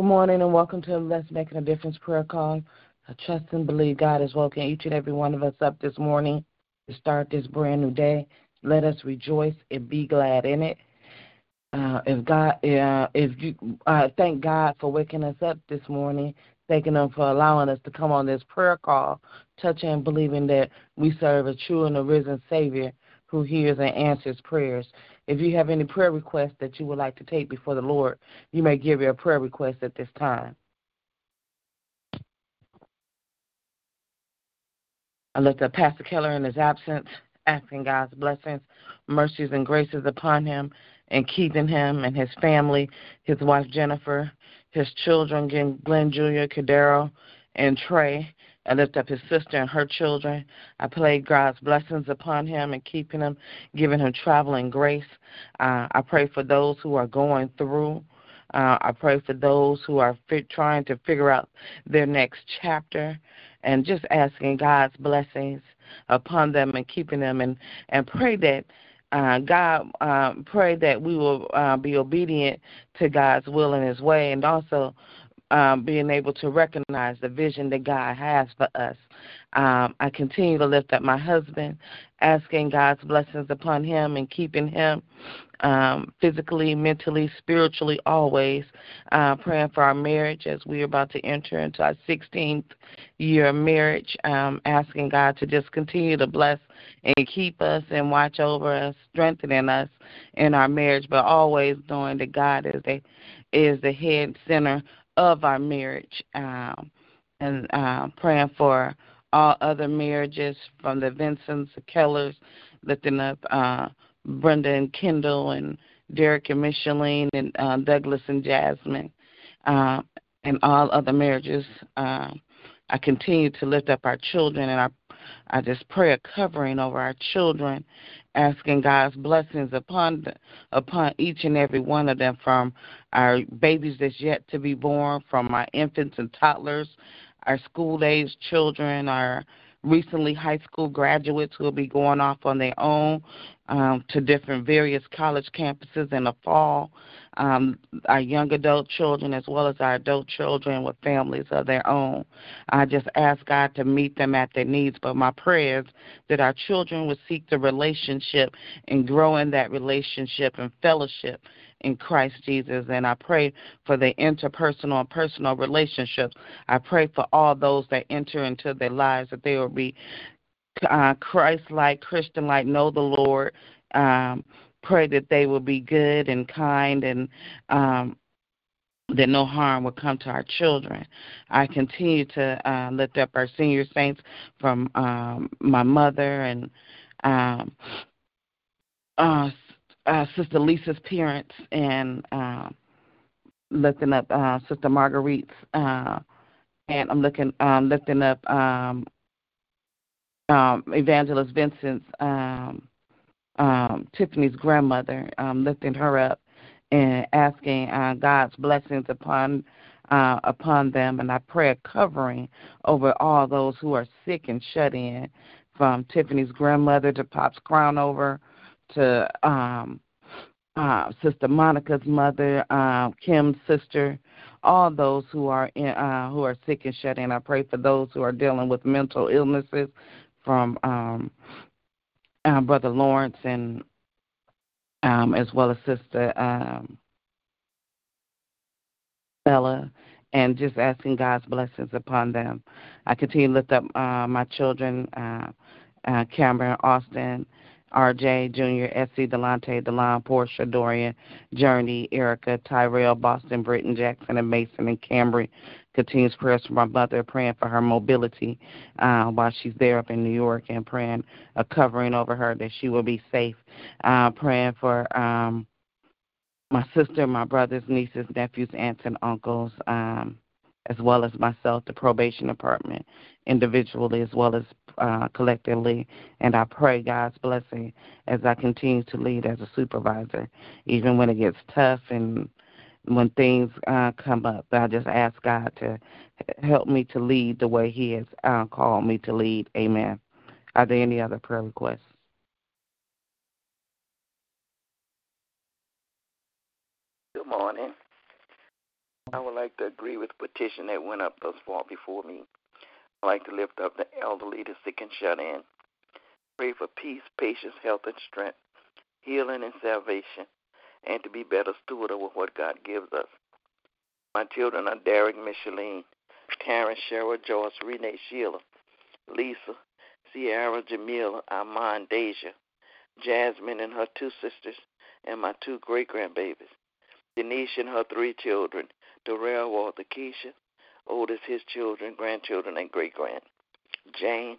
Good morning and welcome to Let's Making a Difference prayer call. I trust and believe God has woken each and every one of us up this morning to start this brand new day. Let us rejoice and be glad in it. Uh, if God, uh, if you, uh, thank God for waking us up this morning. Thanking Him for allowing us to come on this prayer call, touching and believing that we serve a true and a risen Savior who hears and answers prayers. If you have any prayer requests that you would like to take before the Lord, you may give your prayer request at this time. I lift up Pastor Keller in his absence, asking God's blessings, mercies, and graces upon him and keeping him and his family, his wife Jennifer, his children, Glenn Jr., Cadero, and Trey, I lift up his sister and her children. I pray God's blessings upon him and keeping him, giving him traveling grace. Uh, I pray for those who are going through. Uh, I pray for those who are fit, trying to figure out their next chapter and just asking God's blessings upon them and keeping them and, and pray that uh, God, uh, pray that we will uh, be obedient to God's will and His way, and also um, being able to recognize the vision that God has for us. Um, I continue to lift up my husband, asking God's blessings upon him and keeping him um, physically, mentally, spiritually, always. Uh, praying for our marriage as we're about to enter into our 16th year of marriage, um, asking God to just continue to bless and keep us and watch over us, strengthening us in our marriage, but always knowing that God is the is the head center of our marriage um, and uh, praying for all other marriages from the Vincents, the Kellers, lifting up uh, Brenda and Kendall and Derek and Micheline and uh, Douglas and Jasmine uh, and all other marriages. Uh, I continue to lift up our children and our I just pray a covering over our children, asking God's blessings upon upon each and every one of them, from our babies that's yet to be born, from our infants and toddlers, our school age children, our recently high school graduates who will be going off on their own um, to different various college campuses in the fall. Um, our young adult children as well as our adult children with families of their own. I just ask God to meet them at their needs, but my prayers that our children would seek the relationship and grow in that relationship and fellowship in Christ Jesus. And I pray for the interpersonal and personal relationships. I pray for all those that enter into their lives that they will be uh, Christ like, Christian like, know the Lord. Um, pray that they will be good and kind and um, that no harm will come to our children. I continue to uh, lift up our senior saints from um, my mother and um, uh, uh, Sister Lisa's parents and uh, lifting up uh, Sister Marguerite's, uh, and I'm looking um, lifting up um, um, Evangelist Vincent's um, um, Tiffany's grandmother, um, lifting her up and asking uh, God's blessings upon uh, upon them, and I pray a covering over all those who are sick and shut in, from Tiffany's grandmother to Pop's crown over to um, uh, Sister Monica's mother, uh, Kim's sister, all those who are in, uh, who are sick and shut in. I pray for those who are dealing with mental illnesses, from um, uh, Brother Lawrence and um, as well as Sister um, Bella, and just asking God's blessings upon them. I continue to lift up uh, my children, uh, uh, Cameron, Austin, RJ, Junior, SC, Delante, Delon, Portia, Dorian, Journey, Erica, Tyrell, Boston, Britton, Jackson, and Mason, and Cambry. Continues prayers for my mother, praying for her mobility uh, while she's there up in New York, and praying a covering over her that she will be safe. Uh, praying for um, my sister, my brothers, nieces, nephews, aunts, and uncles. Um, as well as myself, the probation department, individually as well as uh, collectively. And I pray God's blessing as I continue to lead as a supervisor, even when it gets tough and when things uh, come up. I just ask God to help me to lead the way He has uh, called me to lead. Amen. Are there any other prayer requests? Good morning. I would like to agree with the petition that went up thus far before me. I'd like to lift up the elderly, the sick, and shut in. Pray for peace, patience, health, and strength, healing, and salvation, and to be better steward over what God gives us. My children are Derek, Micheline, Karen, Cheryl, Joyce, Renee, Sheila, Lisa, Sierra, Jamila, Armand, Deja, Jasmine and her two sisters, and my two great grandbabies, Denise and her three children, Darrell, Walter, Keisha, oldest his children, grandchildren, and great grand. Jane,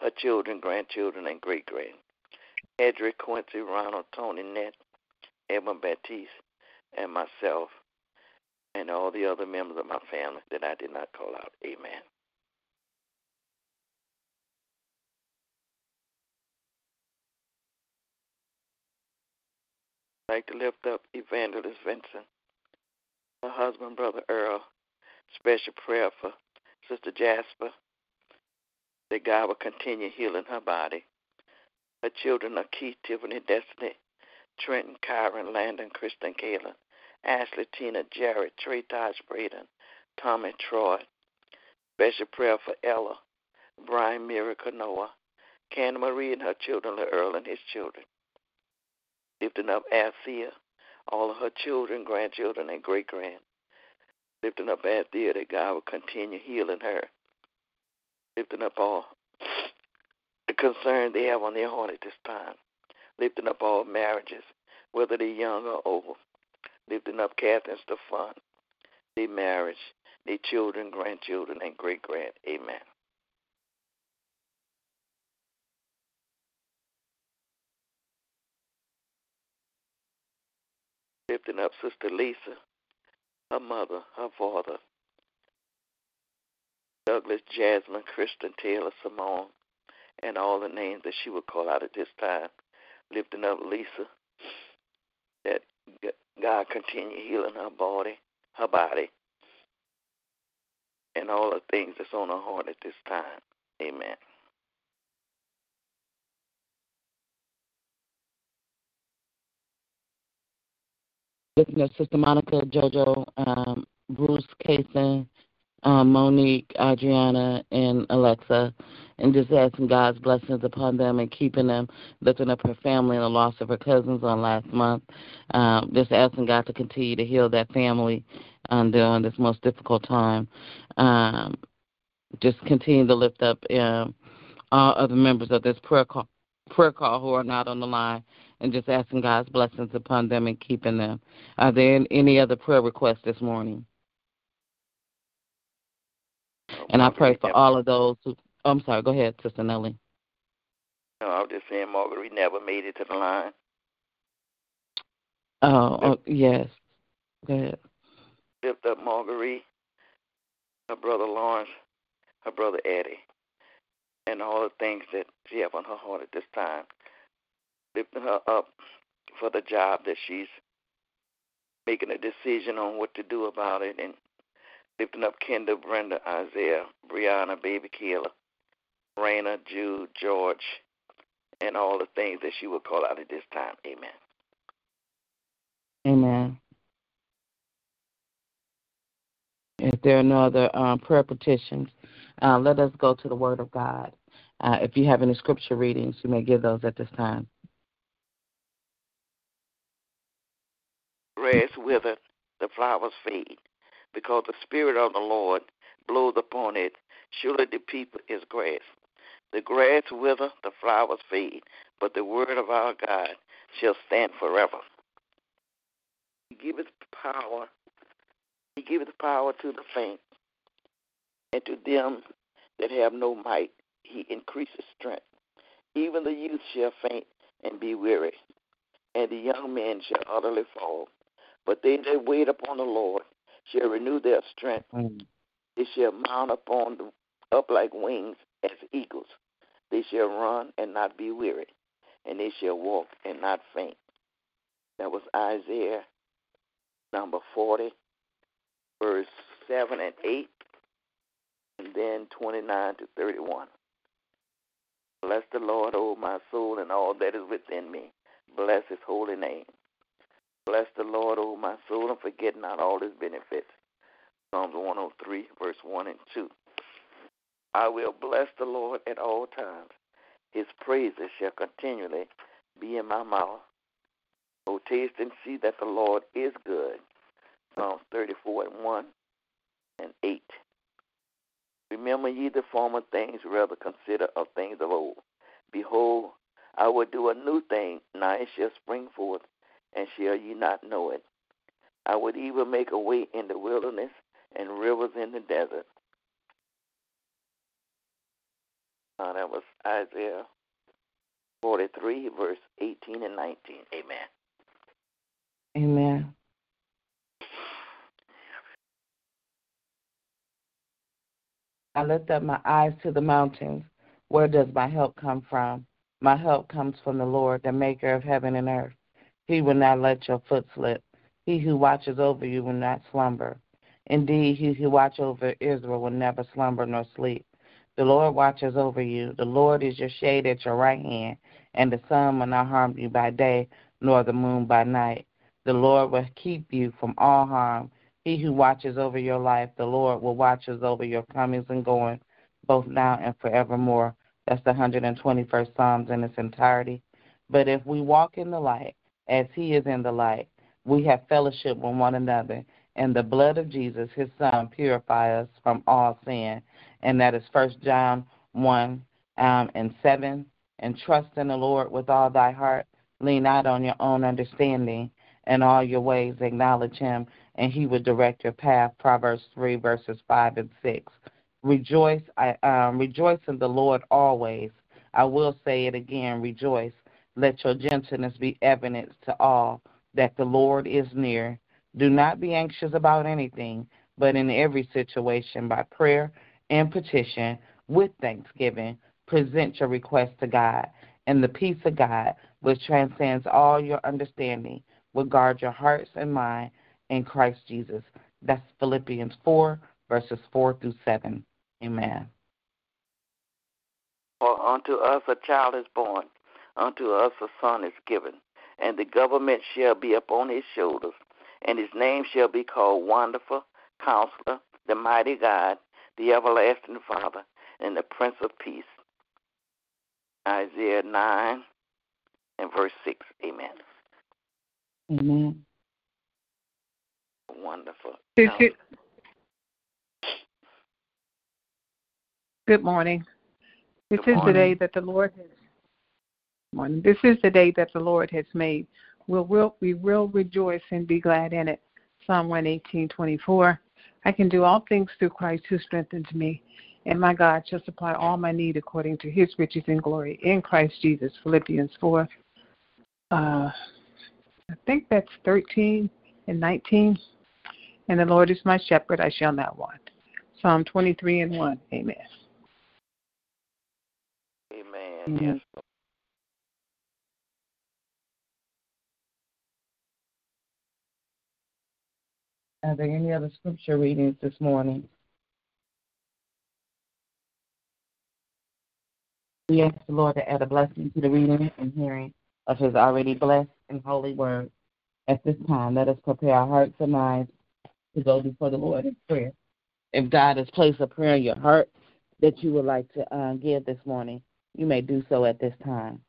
her children, grandchildren, and great grand. Edric, Quincy, Ronald, Tony, Nett, Edmund Baptiste, and myself, and all the other members of my family that I did not call out. Amen. I'd like to lift up Evangelist Vincent, her husband, Brother Earl. Special prayer for Sister Jasper, that God will continue healing her body. Her children are Keith, Tiffany, Destiny, Trenton, Kyron, Landon, Kristen, Kaylin, Ashley, Tina, Jared, Trey, Taj, Braden, Tommy, Troy. Special prayer for Ella, Brian, Miracle, Noah, Candy Marie and her children, Earl and his children. Lifting up Althea, all of her children, grandchildren, and great grand. Lifting up Althea that God will continue healing her. Lifting up all the concern they have on their heart at this time. Lifting up all marriages, whether they're young or old. Lifting up Catherine Stefan, their marriage, their children, grandchildren, and great grand. Amen. lifting up Sister Lisa, her mother, her father, Douglas, Jasmine, Kristen, Taylor, Simone, and all the names that she would call out at this time lifting up Lisa. That God continue healing her body, her body, and all the things that's on her heart at this time. Amen. Looking at Sister Monica, JoJo, um, Bruce, Kason, um, Monique, Adriana, and Alexa, and just asking God's blessings upon them and keeping them, lifting up her family and the loss of her cousins on last month. Um, just asking God to continue to heal that family um, during this most difficult time. Um, just continue to lift up um, all other members of this prayer call, prayer call who are not on the line and just asking God's blessings upon them and keeping them. Are there any other prayer requests this morning? And I pray for all of those who. I'm sorry. Go ahead, Sister Nellie. No, I was just saying Marguerite never made it to the line. Oh, oh yes. Go ahead. Lift up Marguerite, her brother Lawrence, her brother Eddie, and all the things that she have on her heart at this time. Lifting her up for the job that she's making a decision on what to do about it and lifting up Kendall, Brenda, Isaiah, Brianna, Baby Kayla, Raina, Jude, George, and all the things that she would call out at this time. Amen. Amen. If there are no other um, prayer petitions, uh, let us go to the Word of God. Uh, if you have any scripture readings, you may give those at this time. Grass wither, the flowers fade, because the Spirit of the Lord blows upon it. Surely the people is grass. The grass wither, the flowers fade, but the word of our God shall stand forever. He giveth power. He giveth power to the faint, and to them that have no might, he increases strength. Even the youth shall faint and be weary, and the young men shall utterly fall. But they that wait upon the Lord shall renew their strength. Mm. They shall mount upon the, up like wings as eagles. They shall run and not be weary, and they shall walk and not faint. That was Isaiah number 40, verse 7 and 8, and then 29 to 31. Bless the Lord, O my soul, and all that is within me. Bless his holy name. Bless the Lord, O my soul, and forget not all his benefits. Psalms 103, verse 1 and 2. I will bless the Lord at all times. His praises shall continually be in my mouth. O taste and see that the Lord is good. Psalms 34 and 1 and 8. Remember ye the former things, rather consider of things of old. Behold, I will do a new thing, now it shall spring forth shall ye not know it? I would even make a way in the wilderness and rivers in the desert. Uh, that was Isaiah 43, verse 18 and 19. Amen. Amen. I lift up my eyes to the mountains. Where does my help come from? My help comes from the Lord, the maker of heaven and earth. He will not let your foot slip. He who watches over you will not slumber. Indeed, he who watches over Israel will never slumber nor sleep. The Lord watches over you. The Lord is your shade at your right hand, and the sun will not harm you by day, nor the moon by night. The Lord will keep you from all harm. He who watches over your life, the Lord will watches over your comings and going, both now and forevermore. That's the 121st Psalms in its entirety. But if we walk in the light, as he is in the light. We have fellowship with one another, and the blood of Jesus, his son, purify us from all sin. And that is First John 1 um, and 7. And trust in the Lord with all thy heart. Lean not on your own understanding. In all your ways acknowledge him, and he will direct your path. Proverbs 3, verses 5 and 6. Rejoice, I, um, rejoice in the Lord always. I will say it again, rejoice. Let your gentleness be evidence to all that the Lord is near. Do not be anxious about anything, but in every situation, by prayer and petition, with thanksgiving, present your request to God, and the peace of God, which transcends all your understanding, will guard your hearts and mind in Christ Jesus. That's Philippians 4, verses 4 through 7. Amen. For unto us a child is born Unto us a son is given, and the government shall be upon his shoulders, and his name shall be called Wonderful, Counselor, the Mighty God, the Everlasting Father, and the Prince of Peace. Isaiah 9 and verse 6. Amen. Amen. Wonderful. This good morning. This Good is the morning. day that the Lord has. Morning. This is the day that the Lord has made. We'll, we'll, we will rejoice and be glad in it. Psalm 118, 24. I can do all things through Christ who strengthens me, and my God shall supply all my need according to His riches and glory in Christ Jesus. Philippians 4. Uh, I think that's 13 and 19. And the Lord is my shepherd; I shall not want. Psalm 23 and 1. Amen. Amen. Yes. Are there any other scripture readings this morning? We ask the Lord to add a blessing to the reading and hearing of His already blessed and holy word. At this time, let us prepare our hearts and minds to go before the Lord in prayer. If God has placed a prayer in your heart that you would like to uh, give this morning, you may do so at this time.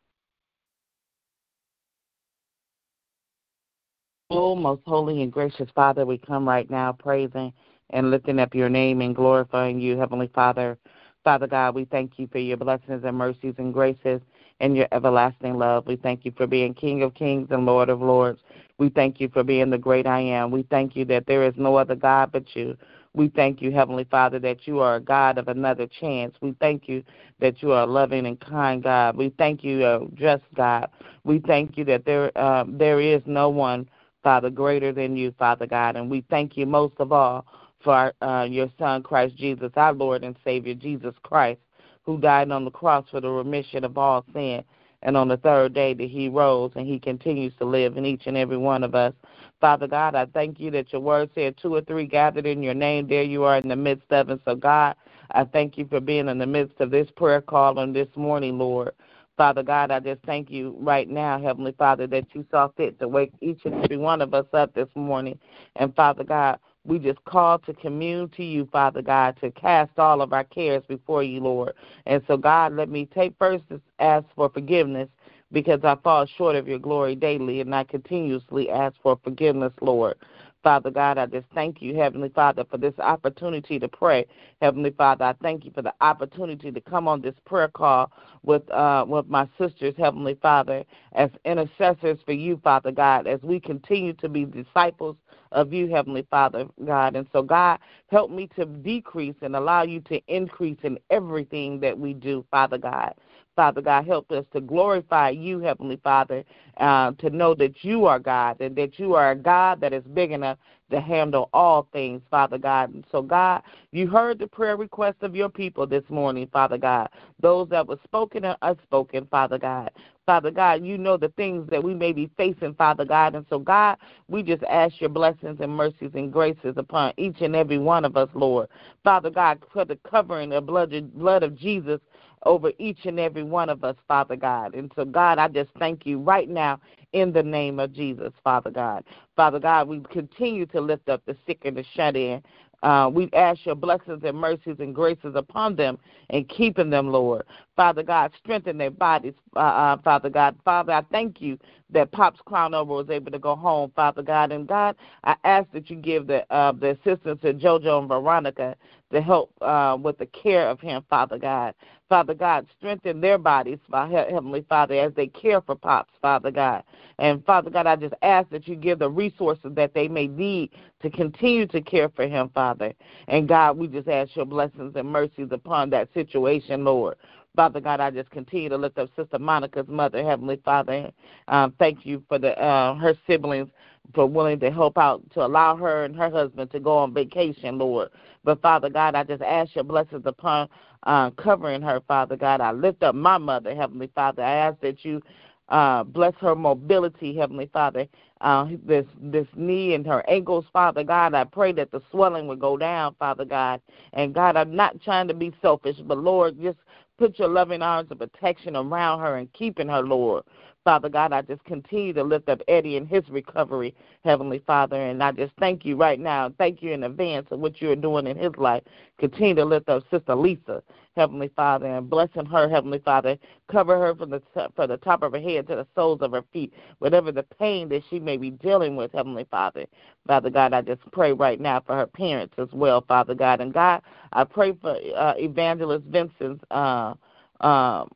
Oh, most holy and gracious Father, we come right now praising and lifting up your name and glorifying you, Heavenly Father. Father God, we thank you for your blessings and mercies and graces and your everlasting love. We thank you for being King of kings and Lord of lords. We thank you for being the great I am. We thank you that there is no other God but you. We thank you, Heavenly Father, that you are a God of another chance. We thank you that you are a loving and kind God. We thank you, a just God. We thank you that there uh, there is no one, Father, greater than you, Father God. And we thank you most of all for uh, your Son, Christ Jesus, our Lord and Savior, Jesus Christ, who died on the cross for the remission of all sin. And on the third day that he rose and he continues to live in each and every one of us. Father God, I thank you that your word said two or three gathered in your name. There you are in the midst of it. So, God, I thank you for being in the midst of this prayer call on this morning, Lord. Father God, I just thank you right now, Heavenly Father, that you saw fit to wake each and every one of us up this morning. And Father God, we just call to commune to you, Father God, to cast all of our cares before you, Lord. And so, God, let me take first ask for forgiveness because I fall short of your glory daily, and I continuously ask for forgiveness, Lord. Father God, I just thank you, Heavenly Father, for this opportunity to pray. Heavenly Father, I thank you for the opportunity to come on this prayer call with uh, with my sisters, Heavenly Father, as intercessors for you, Father God, as we continue to be disciples of you, Heavenly Father, God. And so, God, help me to decrease and allow you to increase in everything that we do, Father God. Father God, help us to glorify you, Heavenly Father, uh, to know that you are God and that you are a God that is big enough to handle all things, Father God. And so, God, you heard the prayer request of your people this morning, Father God, those that were spoken and unspoken, Father God. Father God, you know the things that we may be facing, Father God. And so, God, we just ask your blessings and mercies and graces upon each and every one of us, Lord. Father God, for the covering of blood, blood of Jesus over each and every one of us, Father God. And so, God, I just thank you right now in the name of Jesus, Father God. Father God, we continue to lift up the sick and the shut in. Uh, we ask your blessings and mercies and graces upon them and keeping them, Lord. Father God, strengthen their bodies, uh, uh, Father God. Father, I thank you that Pops Clown Over was able to go home, Father God. And God, I ask that you give the uh, the assistance to JoJo and Veronica to help uh, with the care of him, Father God. Father God, strengthen their bodies, Heavenly Father, as they care for Pops, Father God. And Father God, I just ask that you give the resources that they may need to continue to care for him, Father. And God, we just ask your blessings and mercies upon that situation, Lord. Father God, I just continue to lift up Sister Monica's mother, Heavenly Father. Um, thank you for the uh, her siblings for willing to help out to allow her and her husband to go on vacation, Lord. But Father God, I just ask your blessings upon uh, covering her, Father God. I lift up my mother, Heavenly Father. I ask that you uh, bless her mobility, Heavenly Father. Uh, this this knee and her ankles, Father God. I pray that the swelling would go down, Father God. And God, I'm not trying to be selfish, but Lord, just put your loving arms of protection around her and keeping her, Lord. Father God, I just continue to lift up Eddie and his recovery, Heavenly Father. And I just thank you right now. Thank you in advance of what you're doing in his life. Continue to lift up Sister Lisa, Heavenly Father, and blessing her, Heavenly Father. Cover her from the from the top of her head to the soles of her feet, whatever the pain that she may be dealing with, Heavenly Father. Father God, I just pray right now for her parents as well, Father God. And God, I pray for uh, Evangelist Vincent's uh, um,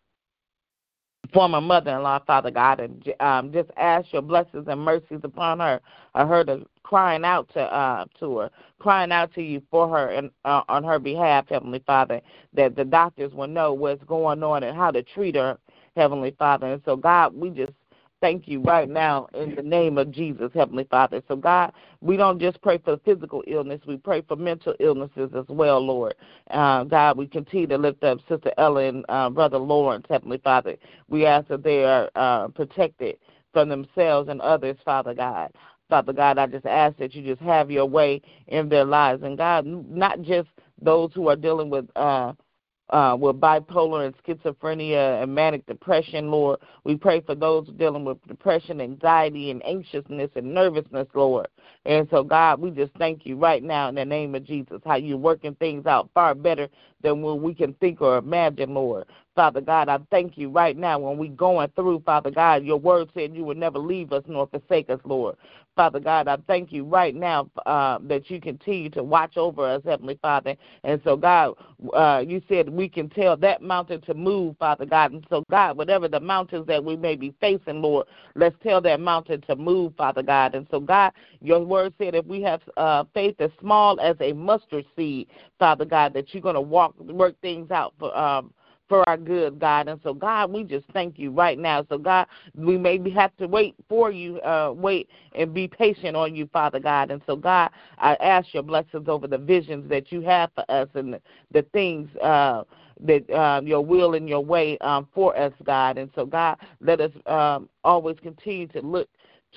former mother-in-law, Father God, and um, just ask your blessings and mercies upon her. I heard her crying out to uh, to her, crying out to you for her and uh, on her behalf, Heavenly Father, that the doctors will know what's going on and how to treat her, Heavenly Father. And so, God, we just thank you right now in the name of Jesus, Heavenly Father. So, God, we don't just pray for physical illness, we pray for mental illnesses as well, Lord. Uh, God, we continue to lift up Sister Ellen, uh, Brother Lawrence, Heavenly Father. We ask that they are uh, protected from themselves and others, Father God. Father God, I just ask that you just have your way in their lives. And God, not just those who are dealing with uh, uh, with bipolar and schizophrenia and manic depression, Lord. We pray for those dealing with depression, anxiety, and anxiousness and nervousness, Lord. And so, God, we just thank you right now in the name of Jesus, how you're working things out far better than what we can think or imagine, Lord. Father God, I thank you right now when we're going through, Father God, your word said you would never leave us nor forsake us, Lord. Father God, I thank you right now uh, that you continue to watch over us, Heavenly Father. And so, God, uh, you said we can tell that mountain to move, Father God. And so, God, whatever the mountains that we may be facing, Lord, let's tell that mountain to move, Father God. And so, God, your word said if we have uh, faith as small as a mustard seed, Father God, that you're going to walk work things out for um, for our good, God. And so, God, we just thank you right now. So, God, we maybe have to wait for you, uh, wait and be patient on you, Father God. And so, God, I ask your blessings over the visions that you have for us and the, the things. Uh, that uh, your will and your way um, for us, God. And so, God, let us um, always continue to look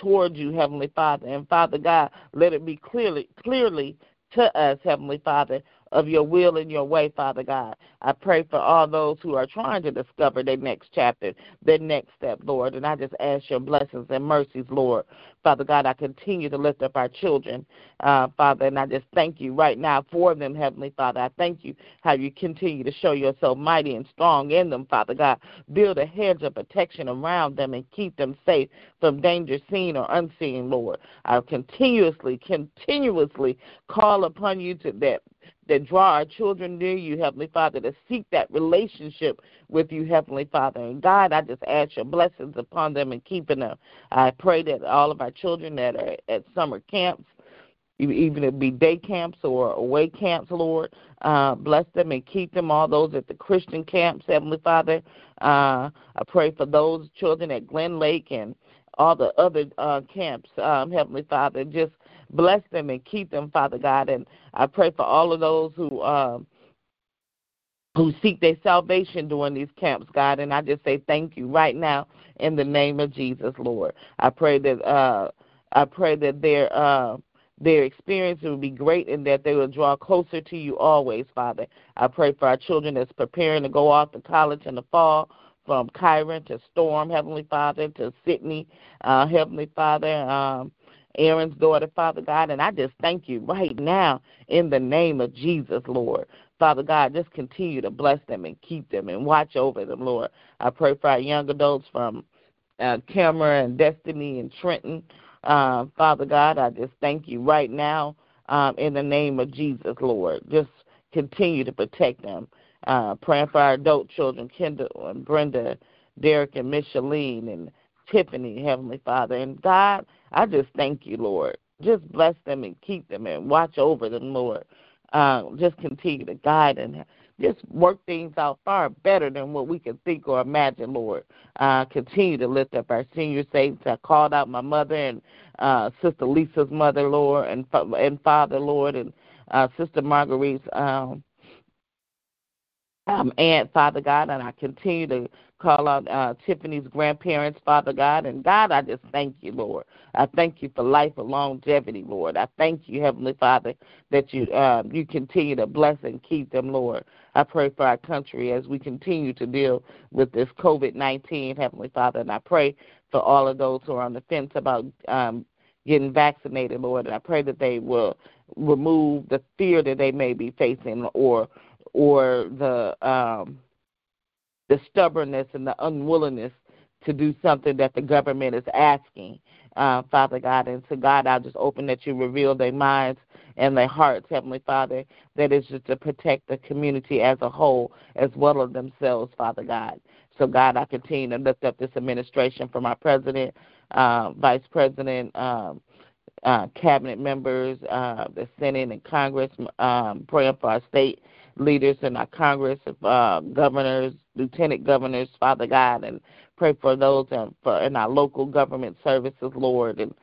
toward you, Heavenly Father. And Father God, let it be clearly, clearly to us, Heavenly Father, of your will and your way, Father God. I pray for all those who are trying to discover their next chapter, their next step, Lord. And I just ask your blessings and mercies, Lord. Father God, I continue to lift up our children, uh, Father, and I just thank you right now for them, Heavenly Father. I thank you how you continue to show yourself mighty and strong in them, Father God. Build a hedge of protection around them and keep them safe from danger seen or unseen, Lord. I continuously, continuously call upon you to that that draw our children near you, Heavenly Father, to seek that relationship with you, Heavenly Father. And God, I just ask your blessings upon them and keeping them. I pray that all of our children that are at summer camps, even it be day camps or away camps, Lord, uh, bless them and keep them. All those at the Christian camps, Heavenly Father, uh, I pray for those children at Glen Lake and all the other uh, camps, um, Heavenly Father. Just Bless them and keep them, Father God. And I pray for all of those who um, who seek their salvation during these camps, God. And I just say thank you right now in the name of Jesus, Lord. I pray that uh, I pray that their uh, their experience will be great and that they will draw closer to you always, Father. I pray for our children that's preparing to go off to college in the fall, from Kyron to Storm, Heavenly Father, to Sydney, uh, Heavenly Father. Um, Aaron's daughter, Father God. And I just thank you right now in the name of Jesus, Lord. Father God, just continue to bless them and keep them and watch over them, Lord. I pray for our young adults from uh, Cameron and Destiny and Trenton. Uh, Father God, I just thank you right now um, in the name of Jesus, Lord. Just continue to protect them. Uh, praying for our adult children, Kendall and Brenda, Derek and Micheline, and Tiffany, Heavenly Father. And God, I just thank you, Lord. Just bless them and keep them and watch over them, Lord. Uh, just continue to guide and just work things out far better than what we can think or imagine, Lord. Uh, continue to lift up our senior saints. I called out my mother and uh, Sister Lisa's mother, Lord, and and Father, Lord, and uh, Sister Marguerite's um, um, aunt, Father God, and I continue to call out uh, Tiffany's grandparents, Father God. And God, I just thank you, Lord. I thank you for life and longevity, Lord. I thank you, Heavenly Father, that you uh, you continue to bless and keep them, Lord. I pray for our country as we continue to deal with this COVID 19, Heavenly Father. And I pray for all of those who are on the fence about um, getting vaccinated, Lord. And I pray that they will remove the fear that they may be facing or or the um, the stubbornness and the unwillingness to do something that the government is asking, uh, Father God. And to God, I just open that you reveal their minds and their hearts, Heavenly Father, that is just to protect the community as a whole as well as themselves, Father God. So, God, I continue to lift up this administration from our president, uh, vice president, um, uh, cabinet members, uh, the Senate and Congress, um, praying for our state leaders in our Congress, uh, governors, lieutenant governors, Father God, and pray for those in, for, in our local government services, Lord. And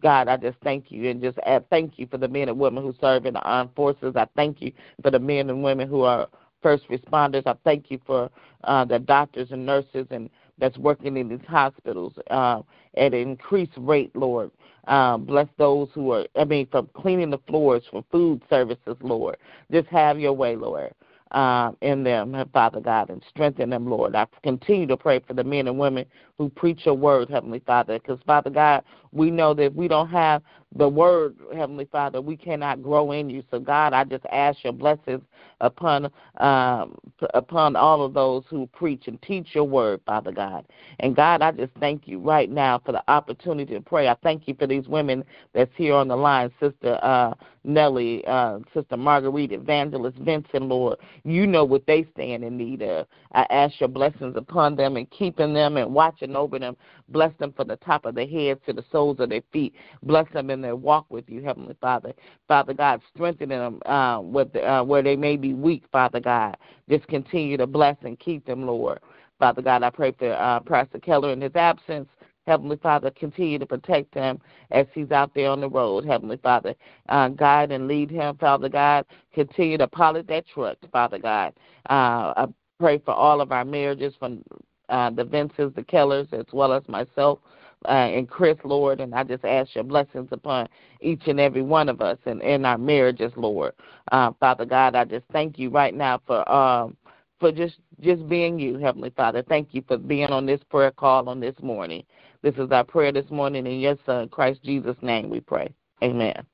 God, I just thank you and just add, thank you for the men and women who serve in the armed forces. I thank you for the men and women who are first responders. I thank you for uh, the doctors and nurses and that's working in these hospitals uh, at an increased rate, Lord. Um, bless those who are, I mean, from cleaning the floors, for food services, Lord. Just have your way, Lord, um, in them, Father God, and strengthen them, Lord. I continue to pray for the men and women who preach your word, Heavenly Father, because, Father God, we know that we don't have the word, Heavenly Father, we cannot grow in you. So, God, I just ask your blessings upon um, upon all of those who preach and teach your word, Father God. And God, I just thank you right now for the opportunity to pray. I thank you for these women that's here on the line, Sister uh, Nellie, uh, Sister Marguerite, Evangelist Vincent, Lord. You know what they stand in need of. I ask your blessings upon them and keeping them and watching over them. Bless them from the top of their head to the soles of their feet. Bless them in their walk with you, Heavenly Father. Father God, strengthen them uh, with, uh, where they may be weak, Father God. Just continue to bless and keep them, Lord. Father God, I pray for uh, Pastor Keller in his absence. Heavenly Father, continue to protect him as he's out there on the road. Heavenly Father, uh, guide and lead him, Father God. Continue to pilot that truck, Father God. Uh, I pray for all of our marriages, from uh, the Vinces, the Kellers, as well as myself uh, and Chris, Lord. And I just ask your blessings upon each and every one of us and in our marriages, Lord. Uh, Father God, I just thank you right now for um, for just just being you, Heavenly Father. Thank you for being on this prayer call on this morning. This is our prayer this morning in your Son, Christ Jesus' name we pray. Amen.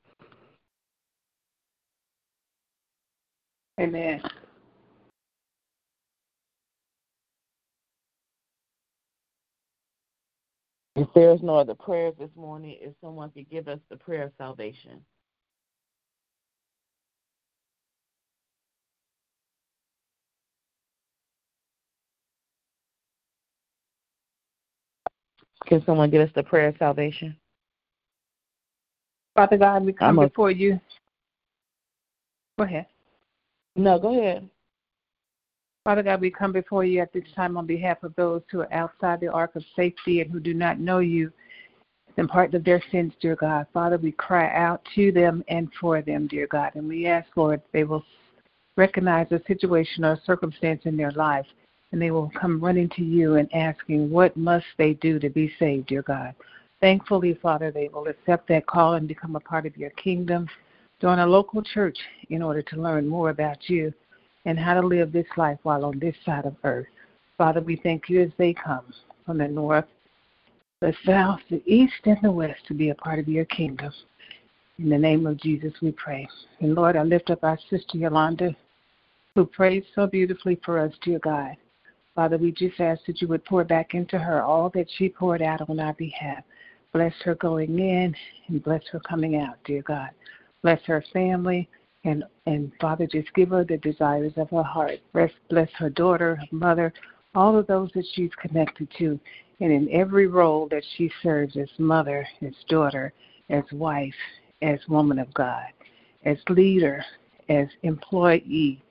Amen. If there is no other prayers this morning, if someone could give us the prayer of salvation. Can someone give us the prayer of salvation? Father God, we come before you. Go ahead. No, go ahead. Father God, we come before you at this time on behalf of those who are outside the ark of safety and who do not know you and part of their sins, dear God. Father, we cry out to them and for them, dear God. And we ask, Lord, they will recognize a situation or a circumstance in their life and they will come running to you and asking, What must they do to be saved, dear God? Thankfully, Father, they will accept that call and become a part of your kingdom, join a local church in order to learn more about you and how to live this life while on this side of earth. Father, we thank you as they come from the north, the south, the east, and the west to be a part of your kingdom. In the name of Jesus, we pray. And Lord, I lift up our sister Yolanda, who prays so beautifully for us, dear God. Father, we just ask that you would pour back into her all that she poured out on our behalf. Bless her going in and bless her coming out, dear God. Bless her family, and and Father, just give her the desires of her heart. Bless, bless her daughter, her mother, all of those that she's connected to, and in every role that she serves as mother, as daughter, as wife, as woman of God, as leader, as employee,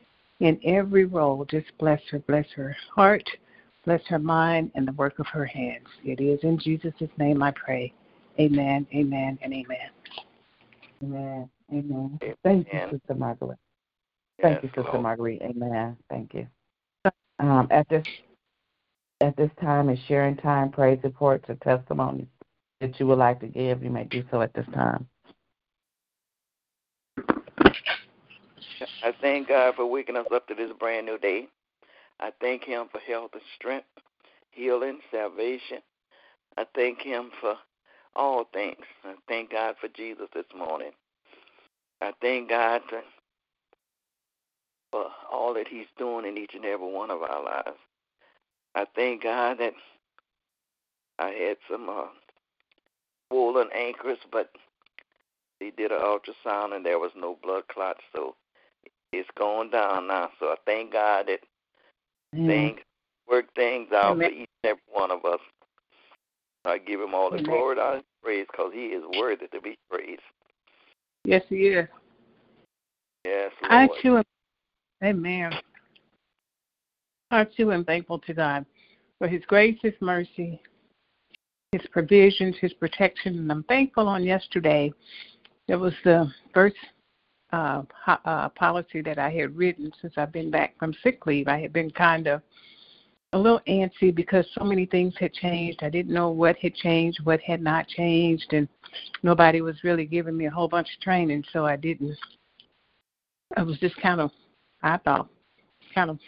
in every role, just bless her, bless her heart, bless her mind, and the work of her hands. It is in Jesus' name I pray. Amen, amen, and amen. Amen. Amen. Thank you, Sister Margaret. Thank yes, you, Sister Lord. Marguerite. Amen. Thank you. Um, at this at this time is sharing time, praise reports, or testimonies that you would like to give. You may do so at this time. I thank God for waking us up to this brand new day. I thank Him for health and strength, healing, salvation. I thank Him for all things. I thank God for Jesus this morning. I thank God for, for all that He's doing in each and every one of our lives. I thank God that I had some uh, swollen ankles, but they did an ultrasound and there was no blood clots, so it's going down now. So I thank God that mm. things work things out Amen. for each and every one of us. I give him all the Amen. glory and praise because he is worthy to be praised. Yes, he is. Yes, Lord. I too am. Amen. I too am thankful to God for His grace, His mercy, His provisions, His protection, and I'm thankful on yesterday. There was the first uh, uh, policy that I had written since I've been back from sick leave. I had been kind of a little antsy because so many things had changed. I didn't know what had changed, what had not changed, and nobody was really giving me a whole bunch of training, so I didn't. I was just kind of, I thought, kind of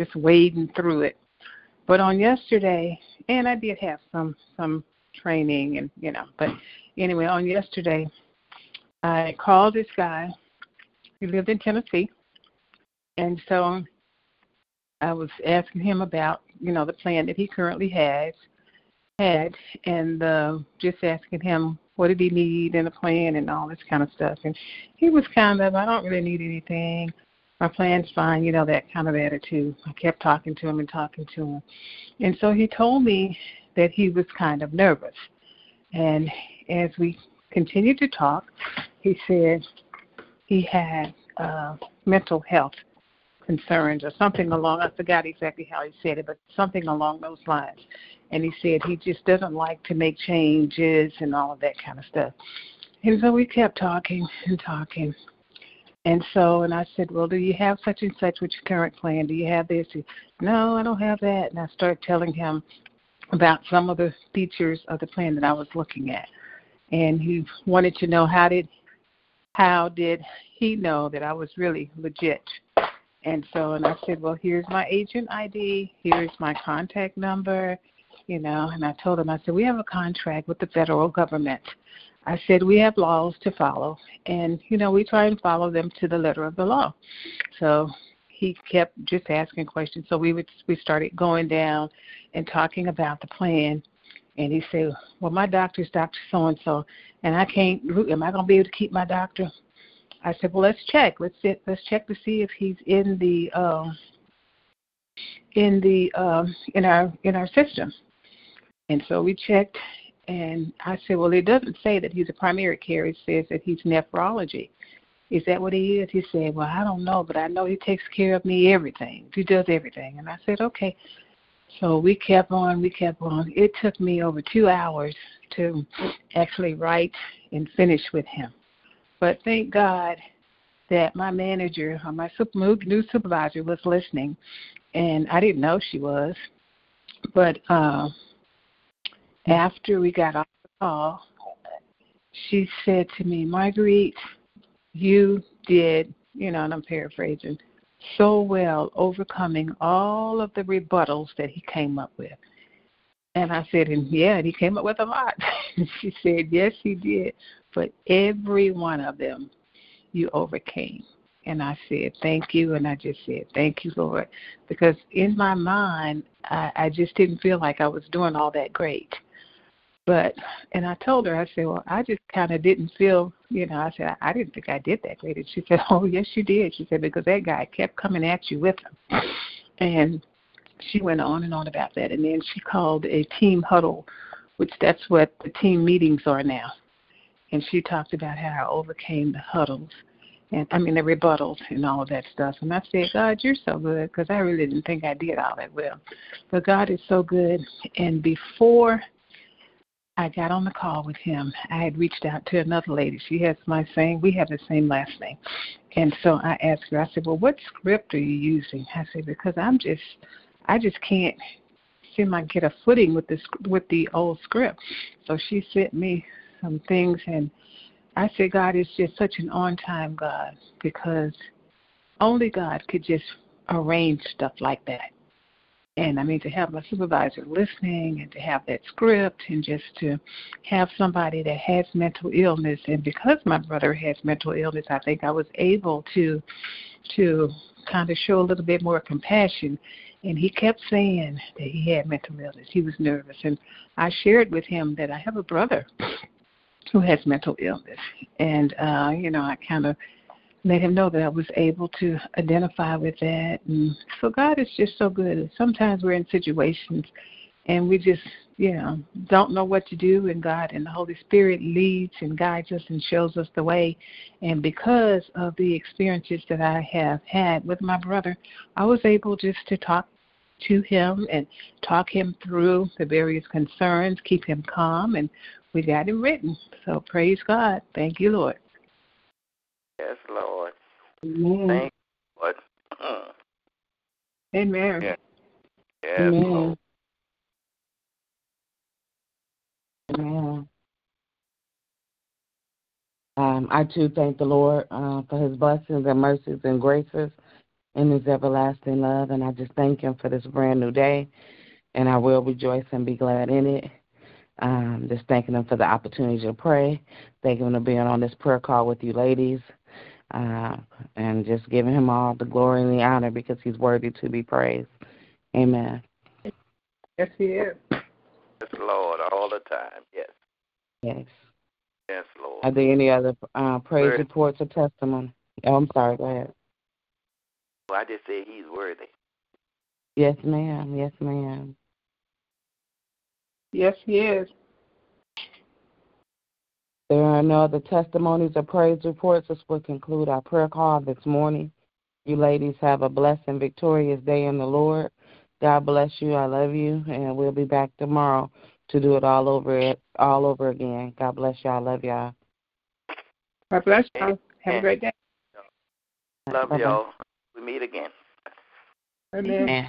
just wading through it. But on yesterday, and I did have some some training, and you know, but anyway, on yesterday, I called this guy. He lived in Tennessee, and so I was asking him about, you know, the plan that he currently has had, and uh, just asking him what did he need in a plan and all this kind of stuff. And he was kind of, I don't really need anything. My plan's fine, you know, that kind of attitude. I kept talking to him and talking to him. And so he told me that he was kind of nervous. And as we continued to talk, he said he had uh, mental health concerns or something along I forgot exactly how he said it, but something along those lines. And he said he just doesn't like to make changes and all of that kind of stuff. And so we kept talking and talking. And so, and I said, well, do you have such and such with your current plan? Do you have this? He, no, I don't have that. And I started telling him about some of the features of the plan that I was looking at. And he wanted to know how did how did he know that I was really legit and so, and I said, well, here's my agent ID, here's my contact number, you know, and I told him, I said, we have a contract with the federal government. I said, we have laws to follow, and, you know, we try and follow them to the letter of the law. So he kept just asking questions. So we would, we started going down and talking about the plan. And he said, well, my doctor's Dr. So-and-so, and I can't, am I going to be able to keep my doctor? I said, well, let's check. Let's see, let's check to see if he's in the um, in the um, in our in our system. And so we checked, and I said, well, it doesn't say that he's a primary care. It says that he's nephrology. Is that what he is? He said, well, I don't know, but I know he takes care of me everything. He does everything. And I said, okay. So we kept on, we kept on. It took me over two hours to actually write and finish with him. But thank God that my manager or my new supervisor was listening, and I didn't know she was. But uh, after we got off the call, she said to me, Marguerite, you did, you know, and I'm paraphrasing, so well overcoming all of the rebuttals that he came up with. And I said, and yeah, and he came up with a lot. she said, yes, he did but every one of them you overcame. And I said, Thank you. And I just said, Thank you, Lord. Because in my mind, I, I just didn't feel like I was doing all that great. But, and I told her, I said, Well, I just kind of didn't feel, you know, I said, I didn't think I did that great. And she said, Oh, yes, you did. She said, Because that guy kept coming at you with him. And she went on and on about that. And then she called a team huddle, which that's what the team meetings are now and she talked about how I overcame the huddles and I mean the rebuttals and all of that stuff. And I said, God, you're so good because I really didn't think I did all that well. But God is so good. And before I got on the call with him, I had reached out to another lady. She has my same, we have the same last name. And so I asked her, I said, Well, what script are you using? I said, Because I'm just, I just can't seem like get a footing with this with the old script. So she sent me some things, and I said, God is just such an on-time God because only God could just arrange stuff like that. And I mean, to have my supervisor listening and to have that script and just to have somebody that has mental illness. And because my brother has mental illness, I think I was able to to kind of show a little bit more compassion. And he kept saying that he had mental illness. He was nervous. And I shared with him that I have a brother who has mental illness. And, uh, you know, I kind of let him know that I was able to identify with that. And so God is just so good. Sometimes we're in situations and we just, you know, don't know what to do, and God and the Holy Spirit leads and guides us and shows us the way. And because of the experiences that I have had with my brother, I was able just to talk to him and talk him through the various concerns, keep him calm, and we got him written. So praise God. Thank you, Lord. Yes, Lord. Amen. Thank you, Lord. Amen. Yeah. Yes, Amen. Lord. Amen. Um, I too thank the Lord uh, for his blessings and mercies and graces and his everlasting love. And I just thank him for this brand new day. And I will rejoice and be glad in it. Um, just thanking him for the opportunity to pray. Thanking him for being on this prayer call with you ladies. Uh, and just giving him all the glory and the honor because he's worthy to be praised. Amen. Yes, he is. Yes, Lord, all the time. Yes. Yes. Yes, Lord. Are there any other uh, praise Worthy. reports or testimony? Oh, I'm sorry. Go ahead. Well, I just said he's worthy. Yes, ma'am. Yes, ma'am. Yes, he is. There are no other testimonies or praise reports. This will conclude our prayer call this morning. You ladies have a blessed and victorious day in the Lord. God bless you. I love you, and we'll be back tomorrow to do it all over it all over again. God bless y'all. I love y'all. God bless y'all. Have a great day. Love Bye-bye. y'all. We meet again. Amen. Amen.